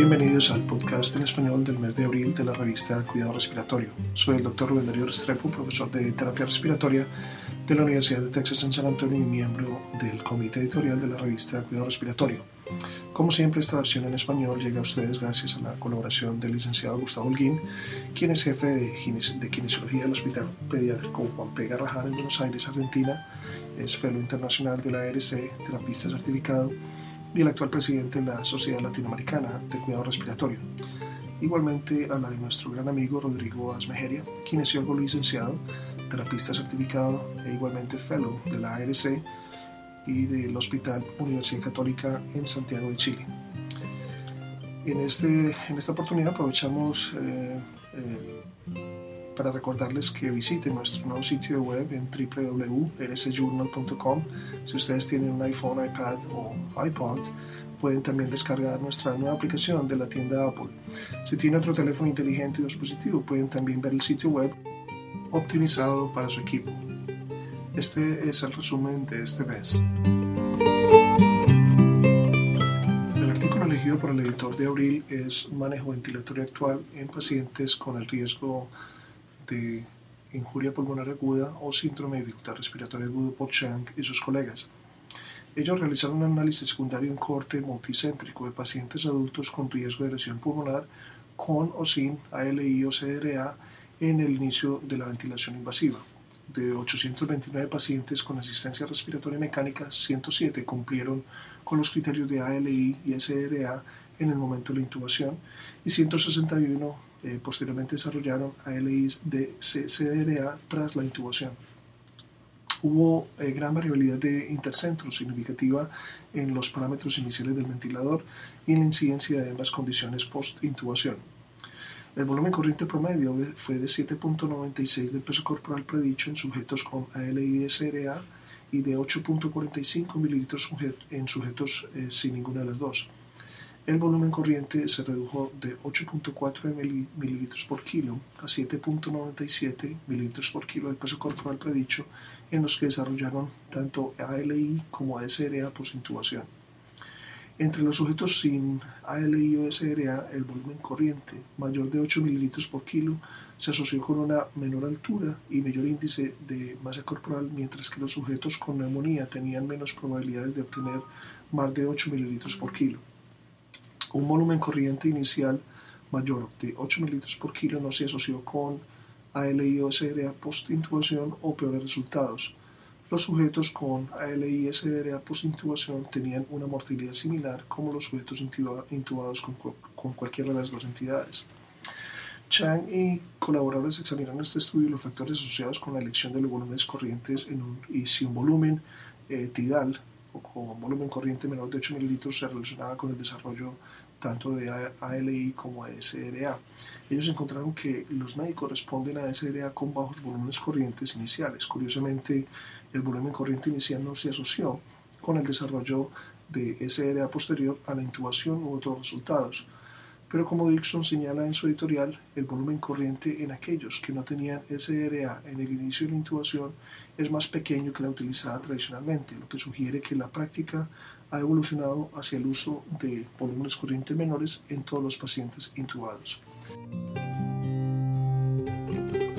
Bienvenidos al podcast en español del mes de abril de la revista Cuidado Respiratorio. Soy el doctor Rubén Darío Restrepo, profesor de terapia respiratoria de la Universidad de Texas en San Antonio y miembro del comité editorial de la revista Cuidado Respiratorio. Como siempre, esta versión en español llega a ustedes gracias a la colaboración del licenciado Gustavo Holguín, quien es jefe de, de kinesiología del Hospital Pediátrico Juan P. Garrahan en Buenos Aires, Argentina, es fellow internacional de la ARC, terapista certificado y el actual presidente de la Sociedad Latinoamericana de Cuidado Respiratorio. Igualmente a la de nuestro gran amigo Rodrigo Asmejeria, kinesiólogo licenciado, terapista certificado e igualmente fellow de la ARC y del Hospital Universidad Católica en Santiago de Chile. En, este, en esta oportunidad aprovechamos eh, eh, para recordarles que visiten nuestro nuevo sitio web en www.rsjournal.com. Si ustedes tienen un iPhone, iPad o iPod, pueden también descargar nuestra nueva aplicación de la tienda Apple. Si tienen otro teléfono inteligente y dispositivo, pueden también ver el sitio web optimizado para su equipo. Este es el resumen de este mes. El artículo elegido por el editor de abril es Manejo ventilatorio actual en pacientes con el riesgo de injuria pulmonar aguda o síndrome de dificultad respiratoria aguda por Chang y sus colegas. Ellos realizaron un análisis secundario en corte multicéntrico de pacientes adultos con riesgo de lesión pulmonar con o sin ALI o CDRA en el inicio de la ventilación invasiva. De 829 pacientes con asistencia respiratoria mecánica, 107 cumplieron con los criterios de ALI y SDRA en el momento de la intubación y 161 eh, posteriormente desarrollaron ALIs de CDRA tras la intubación. Hubo eh, gran variabilidad de intercentros significativa en los parámetros iniciales del ventilador y en la incidencia de ambas condiciones post-intubación. El volumen corriente promedio fue de 7.96 del peso corporal predicho en sujetos con ALI de y de 8.45 mililitros en sujetos eh, sin ninguna de las dos el volumen corriente se redujo de 8.4 mililitros por kilo a 7.97 mililitros por kilo del peso corporal predicho en los que desarrollaron tanto ALI como ASRA por intubación. Entre los sujetos sin ALI o SRA, el volumen corriente mayor de 8 mililitros por kilo se asoció con una menor altura y mayor índice de masa corporal, mientras que los sujetos con neumonía tenían menos probabilidades de obtener más de 8 mililitros por kilo. Un volumen corriente inicial mayor de 8 mililitros por kilo no se asoció con ALI o SDRA post-intubación o peores resultados. Los sujetos con ALI y SDRA post-intubación tenían una mortalidad similar como los sujetos intubados con, con cualquiera de las dos entidades. Chang y colaboradores examinaron este estudio y los factores asociados con la elección de los volúmenes corrientes en un, y si un volumen eh, tidal o con volumen corriente menor de 8 mililitros se relacionaba con el desarrollo tanto de ALI como de SRA. Ellos encontraron que los médicos responden a SRA con bajos volúmenes corrientes iniciales. Curiosamente, el volumen corriente inicial no se asoció con el desarrollo de SRA posterior a la intubación u otros resultados. Pero como Dixon señala en su editorial, el volumen corriente en aquellos que no tenían SRA en el inicio de la intubación es más pequeño que la utilizada tradicionalmente, lo que sugiere que la práctica ha evolucionado hacia el uso de volúmenes corrientes menores en todos los pacientes intubados.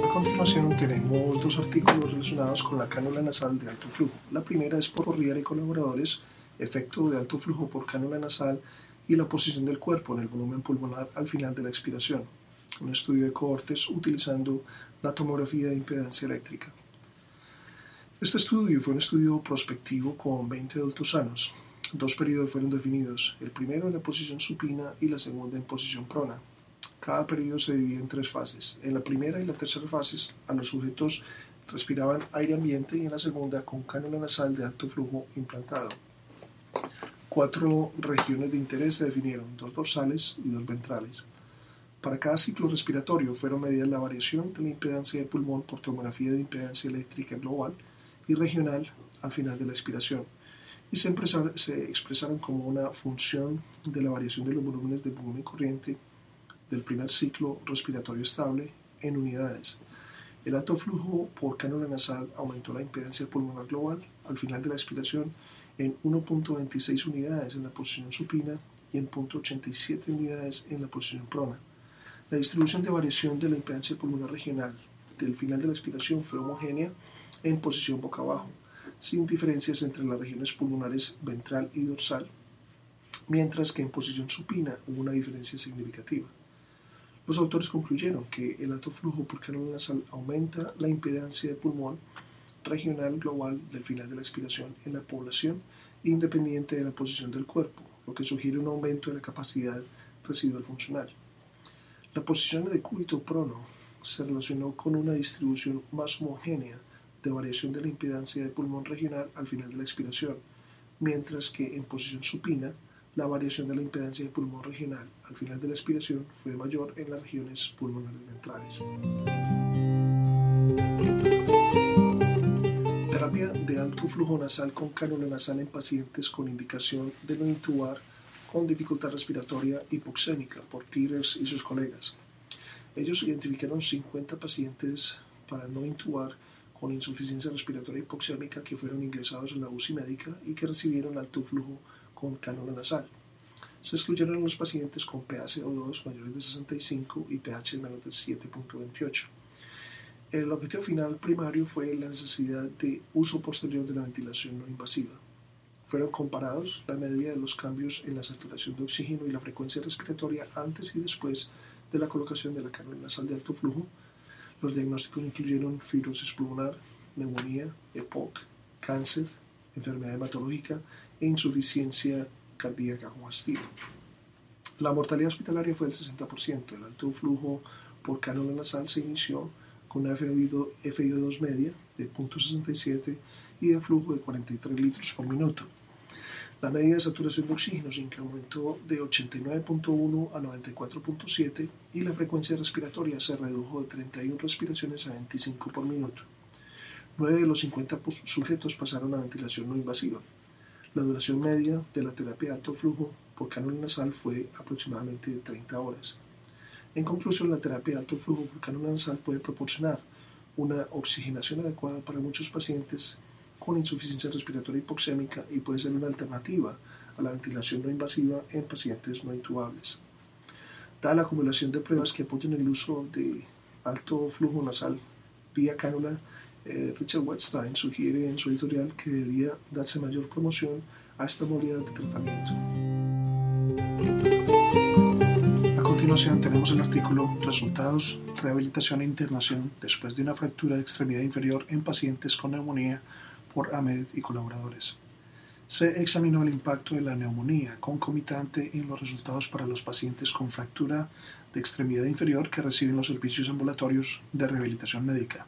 A continuación tenemos dos artículos relacionados con la cánula nasal de alto flujo. La primera es por Riera y colaboradores, efecto de alto flujo por cánula nasal y la posición del cuerpo en el volumen pulmonar al final de la expiración. Un estudio de cohortes utilizando la tomografía de impedancia eléctrica. Este estudio fue un estudio prospectivo con 20 adultos sanos. Dos periodos fueron definidos, el primero en la posición supina y la segunda en posición prona. Cada periodo se divide en tres fases. En la primera y la tercera fases, a los sujetos respiraban aire ambiente y en la segunda con cánula nasal de alto flujo implantado. Cuatro regiones de interés se definieron, dos dorsales y dos ventrales. Para cada ciclo respiratorio fueron medidas la variación de la impedancia de pulmón por tomografía de impedancia eléctrica global y regional al final de la expiración y se, se expresaron como una función de la variación de los volúmenes de volumen corriente del primer ciclo respiratorio estable en unidades. El alto flujo por cánula nasal aumentó la impedancia pulmonar global al final de la expiración en 1.26 unidades en la posición supina y en 0.87 unidades en la posición prona. La distribución de variación de la impedancia pulmonar regional del final de la expiración fue homogénea en posición boca abajo, sin diferencias entre las regiones pulmonares ventral y dorsal, mientras que en posición supina hubo una diferencia significativa. Los autores concluyeron que el alto flujo por canal nasal aumenta la impedancia de pulmón regional global del final de la expiración en la población independiente de la posición del cuerpo, lo que sugiere un aumento de la capacidad residual funcional. La posición de cúbito prono se relacionó con una distribución más homogénea de variación de la impedancia de pulmón regional al final de la expiración, mientras que en posición supina la variación de la impedancia de pulmón regional al final de la expiración fue mayor en las regiones pulmonares ventrales. Terapia de alto flujo nasal con cánula nasal en pacientes con indicación de no intubar con dificultad respiratoria hipoxémica por Peters y sus colegas. Ellos identificaron 50 pacientes para no intubar con insuficiencia respiratoria hipoxémica que fueron ingresados en la UCI médica y que recibieron alto flujo con cánula nasal. Se excluyeron los pacientes con PaCO2 mayores de 65 y pH menor de 7.28. El objetivo final primario fue la necesidad de uso posterior de la ventilación no invasiva. Fueron comparados la medida de los cambios en la saturación de oxígeno y la frecuencia respiratoria antes y después de la colocación de la cánula nasal de alto flujo. Los diagnósticos incluyeron fibrosis pulmonar, neumonía, EPOC, cáncer, enfermedad hematológica e insuficiencia cardíaca hastío. La mortalidad hospitalaria fue del 60%. El alto flujo por cánula nasal se inició con una FIO2 media de 0.67 y de flujo de 43 litros por minuto. La medida de saturación de oxígeno se incrementó de 89.1 a 94.7 y la frecuencia respiratoria se redujo de 31 respiraciones a 25 por minuto. 9 de los 50 sujetos pasaron a ventilación no invasiva. La duración media de la terapia de alto flujo por cánula nasal fue aproximadamente de 30 horas. En conclusión, la terapia de alto flujo por cánula nasal puede proporcionar una oxigenación adecuada para muchos pacientes con insuficiencia respiratoria hipoxémica y puede ser una alternativa a la ventilación no invasiva en pacientes no intubables. Dada la acumulación de pruebas que apoyan el uso de alto flujo nasal vía cánula, eh, Richard Wetstein sugiere en su editorial que debería darse mayor promoción a esta modalidad de tratamiento. A continuación tenemos el artículo Resultados, rehabilitación e internación después de una fractura de extremidad inferior en pacientes con neumonía por Ahmed y colaboradores. Se examinó el impacto de la neumonía concomitante en los resultados para los pacientes con fractura de extremidad inferior que reciben los servicios ambulatorios de rehabilitación médica.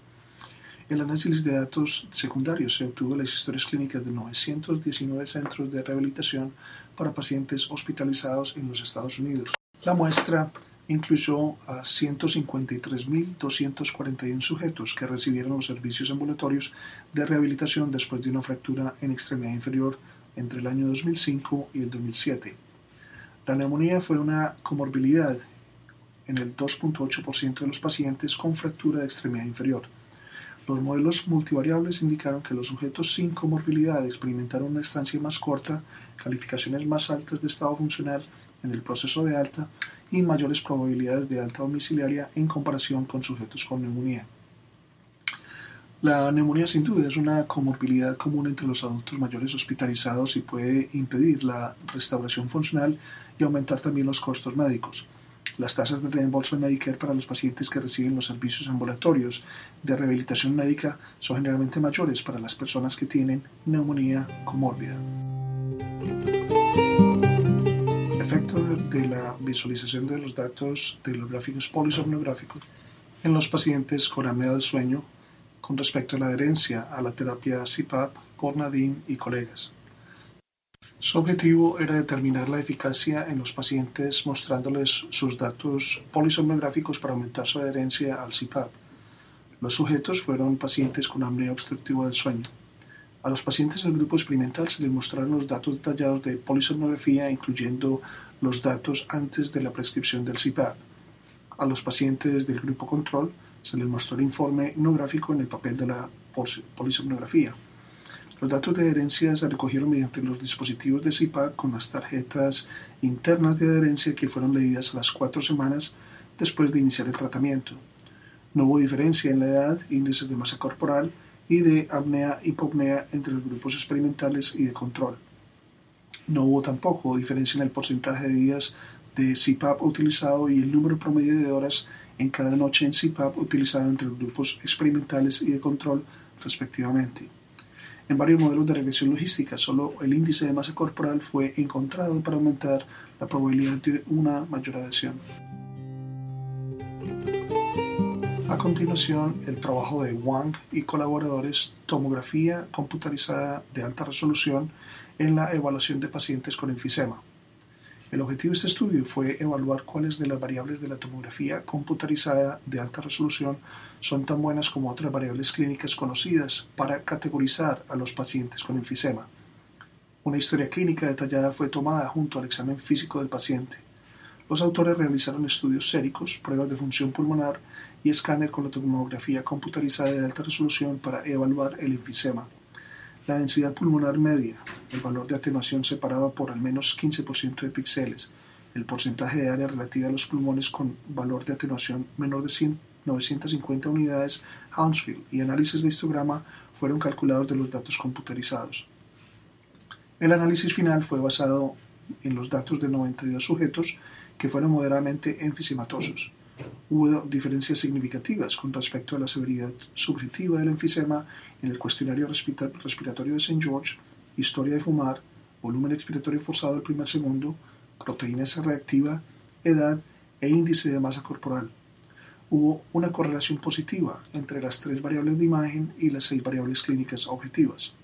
El análisis de datos secundarios se obtuvo las historias clínicas de 919 centros de rehabilitación para pacientes hospitalizados en los Estados Unidos. La muestra incluyó a 153.241 sujetos que recibieron los servicios ambulatorios de rehabilitación después de una fractura en extremidad inferior entre el año 2005 y el 2007. La neumonía fue una comorbilidad en el 2.8% de los pacientes con fractura de extremidad inferior. Los modelos multivariables indicaron que los sujetos sin comorbilidad experimentaron una estancia más corta, calificaciones más altas de estado funcional en el proceso de alta y mayores probabilidades de alta domiciliaria en comparación con sujetos con neumonía. La neumonía sin duda es una comorbilidad común entre los adultos mayores hospitalizados y puede impedir la restauración funcional y aumentar también los costos médicos. Las tasas de reembolso de Medicare para los pacientes que reciben los servicios ambulatorios de rehabilitación médica son generalmente mayores para las personas que tienen neumonía comórbida. De la visualización de los datos de los gráficos polisomnográficos en los pacientes con apnea del sueño con respecto a la adherencia a la terapia CPAP por Nadine y colegas. Su objetivo era determinar la eficacia en los pacientes mostrándoles sus datos polisomnográficos para aumentar su adherencia al CPAP. Los sujetos fueron pacientes con apnea obstructiva del sueño. A los pacientes del grupo experimental se les mostraron los datos detallados de polisomnografía, incluyendo los datos antes de la prescripción del CPAP. A los pacientes del grupo control se les mostró el informe no gráfico en el papel de la polisomnografía. Los datos de adherencia se recogieron mediante los dispositivos de CPAP con las tarjetas internas de adherencia que fueron leídas a las cuatro semanas después de iniciar el tratamiento. No hubo diferencia en la edad, índices de masa corporal y de apnea-hipopnea entre los grupos experimentales y de control. No hubo tampoco diferencia en el porcentaje de días de CPAP utilizado y el número promedio de horas en cada noche en CPAP utilizado entre los grupos experimentales y de control, respectivamente. En varios modelos de regresión logística, solo el índice de masa corporal fue encontrado para aumentar la probabilidad de una mayor adhesión. A continuación, el trabajo de Wang y colaboradores, tomografía computarizada de alta resolución en la evaluación de pacientes con enfisema. El objetivo de este estudio fue evaluar cuáles de las variables de la tomografía computarizada de alta resolución son tan buenas como otras variables clínicas conocidas para categorizar a los pacientes con enfisema. Una historia clínica detallada fue tomada junto al examen físico del paciente. Los autores realizaron estudios séricos, pruebas de función pulmonar y escáner con la tomografía computarizada de alta resolución para evaluar el enfisema. La densidad pulmonar media, el valor de atenuación separado por al menos 15% de píxeles, el porcentaje de área relativa a los pulmones con valor de atenuación menor de 950 unidades Hounsfield y análisis de histograma fueron calculados de los datos computarizados. El análisis final fue basado en los datos de 92 sujetos que fueron moderadamente enfisematosos. Hubo diferencias significativas con respecto a la severidad subjetiva del enfisema en el cuestionario respiratorio de St. George, historia de fumar, volumen expiratorio forzado del primer segundo, proteína S reactiva, edad e índice de masa corporal. Hubo una correlación positiva entre las tres variables de imagen y las seis variables clínicas objetivas.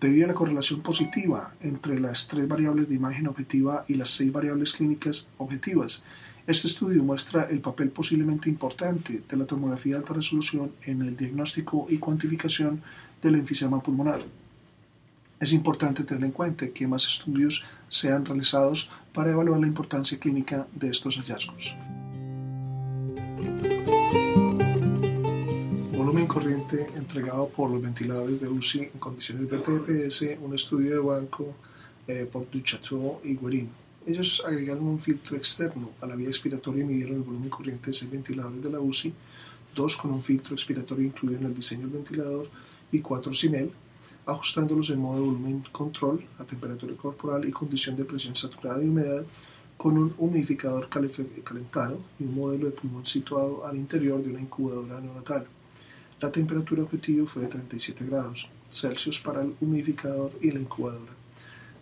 Debido a la correlación positiva entre las tres variables de imagen objetiva y las seis variables clínicas objetivas, este estudio muestra el papel posiblemente importante de la tomografía de alta resolución en el diagnóstico y cuantificación del enfisema pulmonar. Es importante tener en cuenta que más estudios sean realizados para evaluar la importancia clínica de estos hallazgos. Volumen corriente entregado por los ventiladores de UCI en condiciones BTPS, un estudio de banco eh, por Duchateau y Guerin. Ellos agregaron un filtro externo a la vía expiratoria y midieron el volumen corriente de seis ventiladores de la UCI, dos con un filtro expiratorio incluido en el diseño del ventilador y cuatro sin él, ajustándolos en modo de volumen control a temperatura corporal y condición de presión saturada y humedad con un humidificador calentado y un modelo de pulmón situado al interior de una incubadora neonatal. La temperatura objetivo fue de 37 grados Celsius para el humidificador y la incubadora.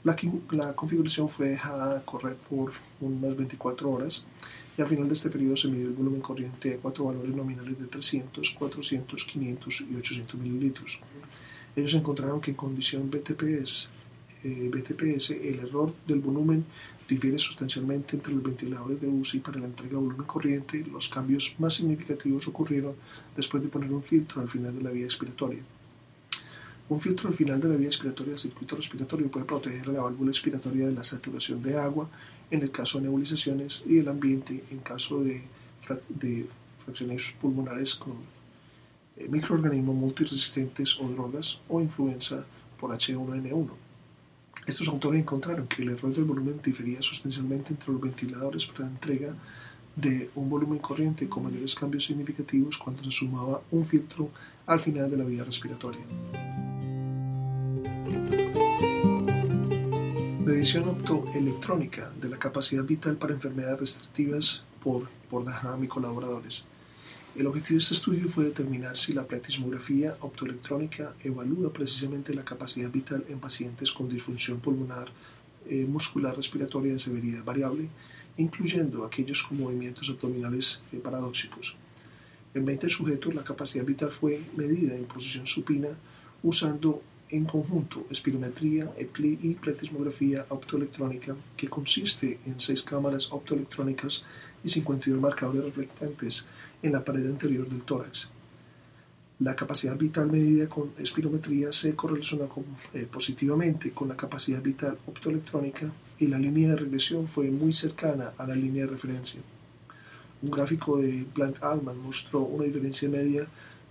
La, la, configuración fue dejada correr por unas 24 horas y al final de este periodo se midió el volumen corriente de cuatro valores nominales de 300, 400, 500 y 800 mililitros. Ellos encontraron que en condición BTPS, eh, BTPS el error del volumen difiere sustancialmente entre los ventiladores de UCI para la entrega de volumen corriente. Los cambios más significativos ocurrieron después de poner un filtro al final de la vía expiratoria. Un filtro al final de la vía expiratoria del circuito respiratorio puede proteger a la válvula expiratoria de la saturación de agua en el caso de nebulizaciones y del ambiente en caso de, de fracciones pulmonares con eh, microorganismos multiresistentes o drogas o influenza por H1N1. Estos autores encontraron que el error del volumen difería sustancialmente entre los ventiladores para la entrega de un volumen corriente con mayores cambios significativos cuando se sumaba un filtro al final de la vía respiratoria. Medición optoelectrónica de la capacidad vital para enfermedades restrictivas por, Daham y colaboradores. El objetivo de este estudio fue determinar si la platismografía optoelectrónica evalúa precisamente la capacidad vital en pacientes con disfunción pulmonar eh, muscular respiratoria de severidad variable, incluyendo aquellos con movimientos abdominales eh, paradóxicos. En 20 sujetos, la capacidad vital fue medida en posición supina usando en conjunto espirometría y pletismografía optoelectrónica, que consiste en seis cámaras optoelectrónicas y 52 marcadores reflectantes en la pared anterior del tórax. La capacidad vital medida con espirometría se correlaciona eh, positivamente con la capacidad vital optoelectrónica y la línea de regresión fue muy cercana a la línea de referencia. Un gráfico de Blank Allman mostró una diferencia media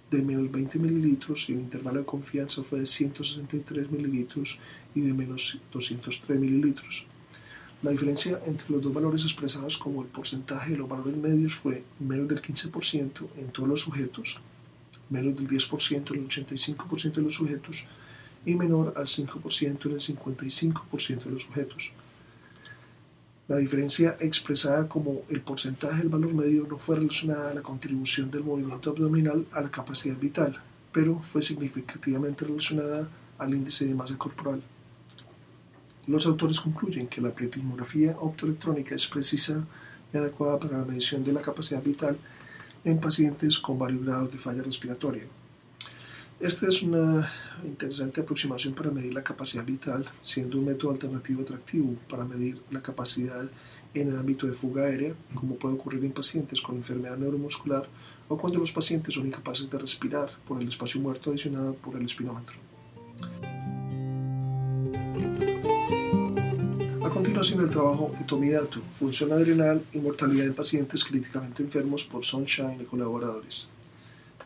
de menos 20 mililitros y el intervalo de confianza fue de 163 mililitros y de menos 203 mililitros. La diferencia entre los dos valores expresados como el porcentaje de los valores medios fue menos del 15% en todos los sujetos, menos del 10% en el 85% de los sujetos y menor al 5% en el 55% de los sujetos. La diferencia expresada como el porcentaje del valor medio no fue relacionada a la contribución del movimiento abdominal a la capacidad vital, pero fue significativamente relacionada al índice de masa corporal. Los autores concluyen que la pletismografía optoelectrónica es precisa y adecuada para la medición de la capacidad vital en pacientes con varios grados de falla respiratoria. Esta es una interesante aproximación para medir la capacidad vital, siendo un método alternativo atractivo para medir la capacidad en el ámbito de fuga aérea, como puede ocurrir en pacientes con enfermedad neuromuscular o cuando los pacientes son incapaces de respirar por el espacio muerto adicionado por el espinómetro. continuación el trabajo Etomidato, función adrenal y mortalidad en pacientes críticamente enfermos por Sunshine y colaboradores.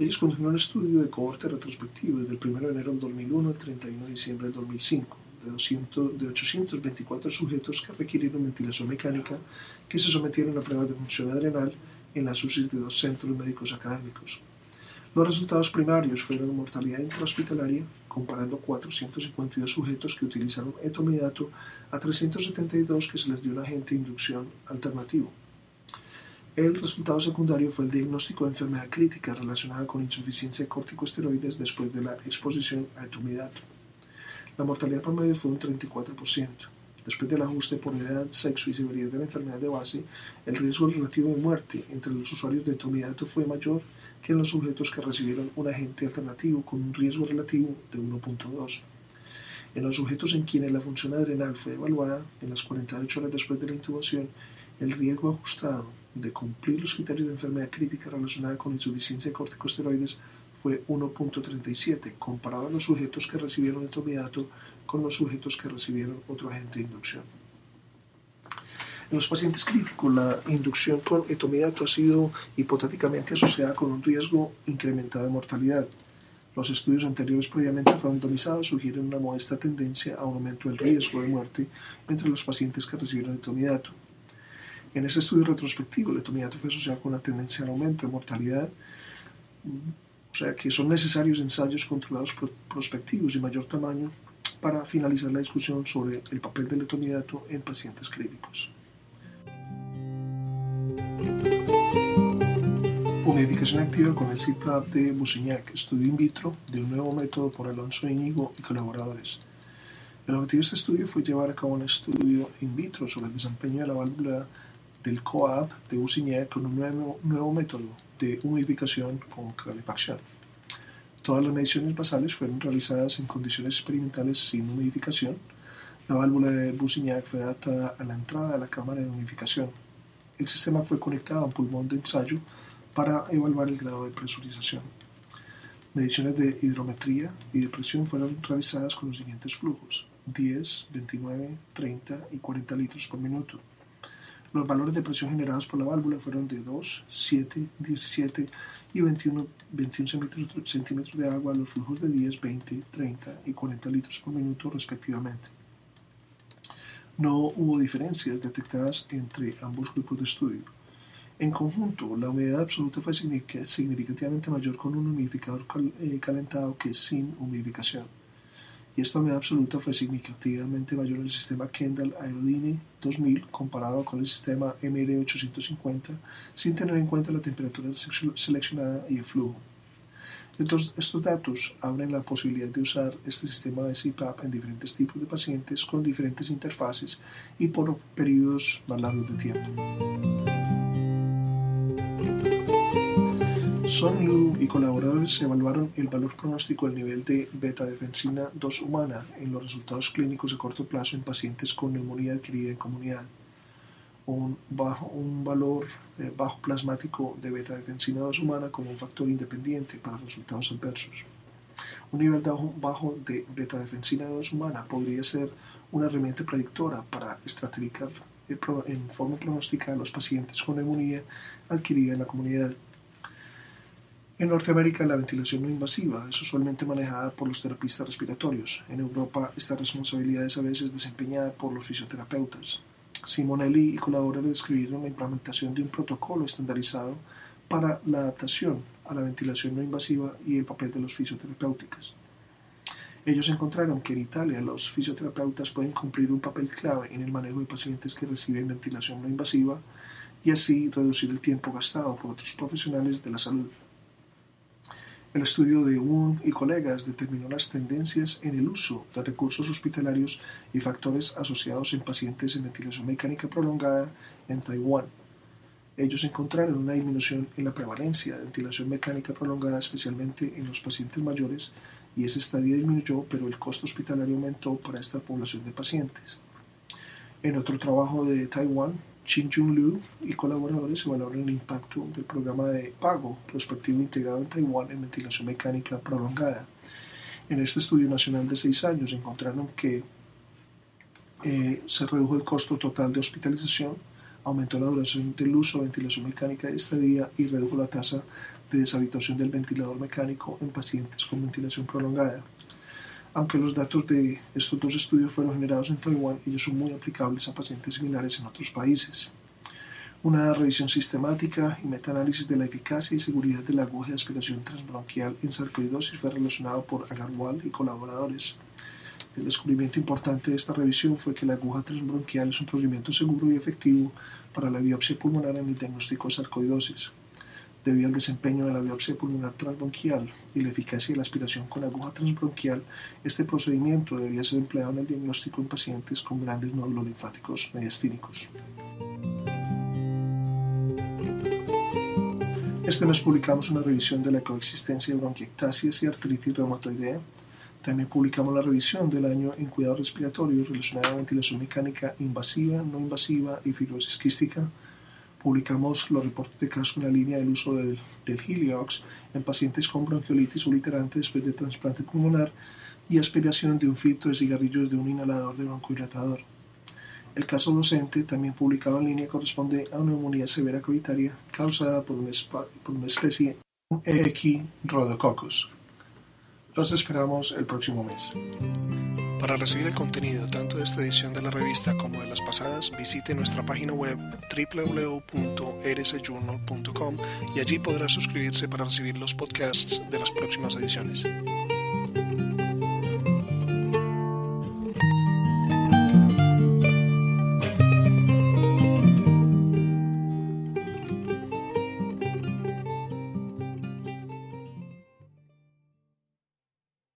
Ellos condujeron un estudio de cohorte retrospectivo desde el 1 de enero del 2001 al 31 de diciembre del 2005 de, 200, de 824 sujetos que requirieron ventilación mecánica que se sometieron a pruebas de función adrenal en las UCI de dos centros médicos académicos. Los resultados primarios fueron mortalidad intrahospitalaria, comparando 452 sujetos que utilizaron etomidato a 372 que se les dio un agente de inducción alternativo. El resultado secundario fue el diagnóstico de enfermedad crítica relacionada con insuficiencia de corticosteroides después de la exposición a etomidato. La mortalidad promedio fue un 34%. Después del ajuste por edad, sexo y severidad de la enfermedad de base, el riesgo relativo de muerte entre los usuarios de etomidato fue mayor que en los sujetos que recibieron un agente alternativo con un riesgo relativo de 1.2. En los sujetos en quienes la función adrenal fue evaluada, en las 48 horas después de la intubación, el riesgo ajustado de cumplir los criterios de enfermedad crítica relacionada con insuficiencia de corticosteroides fue 1.37, comparado a los sujetos que recibieron etomidato con los sujetos que recibieron otro agente de inducción. En los pacientes críticos, la inducción con etomidato ha sido hipotéticamente asociada con un riesgo incrementado de mortalidad. Los estudios anteriores previamente randomizados sugieren una modesta tendencia a un aumento del riesgo de muerte entre los pacientes que recibieron etomidato. En este estudio retrospectivo, el etomidato fue asociado con una tendencia al aumento de mortalidad, o sea que son necesarios ensayos controlados prospectivos de mayor tamaño para finalizar la discusión sobre el papel del etomidato en pacientes críticos. Humidificación activa con el CIPLAB de Busignac, estudio in vitro de un nuevo método por Alonso Íñigo y colaboradores. El objetivo de este estudio fue llevar a cabo un estudio in vitro sobre el desempeño de la válvula del COAP de Busignac con un nuevo, nuevo método de humidificación con calefacción. Todas las mediciones basales fueron realizadas en condiciones experimentales sin humidificación. La válvula de Busignac fue adaptada a la entrada de la cámara de humidificación. El sistema fue conectado a un pulmón de ensayo para evaluar el grado de presurización. Mediciones de hidrometría y de presión fueron realizadas con los siguientes flujos: 10, 29, 30 y 40 litros por minuto. Los valores de presión generados por la válvula fueron de 2, 7, 17 y 21, 21 centímetros de agua a los flujos de 10, 20, 30 y 40 litros por minuto respectivamente. No hubo diferencias detectadas entre ambos grupos de estudio. En conjunto, la humedad absoluta fue significativamente mayor con un humidificador eh, calentado que sin humidificación. Y esta humedad absoluta fue significativamente mayor en el sistema Kendall Aerodyne 2000 comparado con el sistema MR850 sin tener en cuenta la temperatura seleccionada y el flujo. Estos, estos datos abren la posibilidad de usar este sistema de CPAP en diferentes tipos de pacientes con diferentes interfaces y por periodos más largos de tiempo. Son Liu y colaboradores evaluaron el valor pronóstico del nivel de beta-defensina 2 humana en los resultados clínicos de corto plazo en pacientes con neumonía adquirida en comunidad. Un, bajo, un valor eh, bajo plasmático de beta-defensina 2 humana como un factor independiente para resultados adversos. Un nivel bajo de beta-defensina 2 humana podría ser una herramienta predictora para estratificar en forma pronóstica a los pacientes con neumonía adquirida en la comunidad En Norteamérica la ventilación no invasiva es usualmente manejada por los terapistas respiratorios. En Europa esta responsabilidad es a veces desempeñada por los fisioterapeutas. Simonelli y colaboradores describieron la implementación de un protocolo estandarizado para la adaptación a la ventilación no invasiva y el papel de los fisioterapéuticas. Ellos encontraron que en Italia los fisioterapeutas pueden cumplir un papel clave en el manejo de pacientes que reciben ventilación no invasiva y así reducir el tiempo gastado por otros profesionales de la salud. El estudio de Woon y colegas determinó las tendencias en el uso de recursos hospitalarios y factores asociados en pacientes en ventilación mecánica prolongada en Taiwán. Ellos encontraron una disminución en la prevalencia de ventilación mecánica prolongada, especialmente en los pacientes mayores, y esa estadía disminuyó, pero el costo hospitalario aumentó para esta población de pacientes. En otro trabajo de Taiwán, Chin Jun Liu y colaboradores evaluaron el impacto del programa de pago prospectivo integrado en Taiwán en ventilación mecánica prolongada. En este estudio nacional de seis años encontraron que eh, se redujo el costo total de hospitalización, aumentó la duración del uso de ventilación mecánica de estadía y redujo la tasa de deshabitación del ventilador mecánico en pacientes con ventilación prolongada. Aunque los datos de estos dos estudios fueron generados en Taiwán, ellos son muy aplicables a pacientes similares en otros países. Una revisión sistemática y metaanálisis de la eficacia y seguridad de la aguja de aspiración transbronquial en sarcoidosis fue relacionado por Agarwal y colaboradores. El descubrimiento importante de esta revisión fue que la aguja transbronquial es un procedimiento seguro y efectivo para la biopsia pulmonar en el diagnóstico de sarcoidosis debido al desempeño de la biopsia pulmonar transbronquial y la eficacia de la aspiración con aguja transbronquial, este procedimiento debería ser empleado en el diagnóstico en pacientes con grandes nódulos linfáticos mediastínicos. Este mes publicamos una revisión de la coexistencia de bronquiectasias y artritis reumatoidea. También publicamos la revisión del año en cuidado respiratorio relacionada a ventilación mecánica invasiva, no invasiva y fibrosis quística publicamos los reportes de casos en línea del uso del, Heliox en pacientes con bronquiolitis obliterante después de trasplante pulmonar y aspiración de un filtro de cigarrillos de un inhalador de broncohidratador. El caso docente, también publicado en línea, corresponde a una neumonía severa cavitaria causada por una, por una especie. Los esperamos el próximo mes. Para recibir el contenido tanto de esta edición de la revista como de las pasadas, visite nuestra página web www.rsjournal.com y allí podrá suscribirse para recibir los podcasts de las próximas ediciones.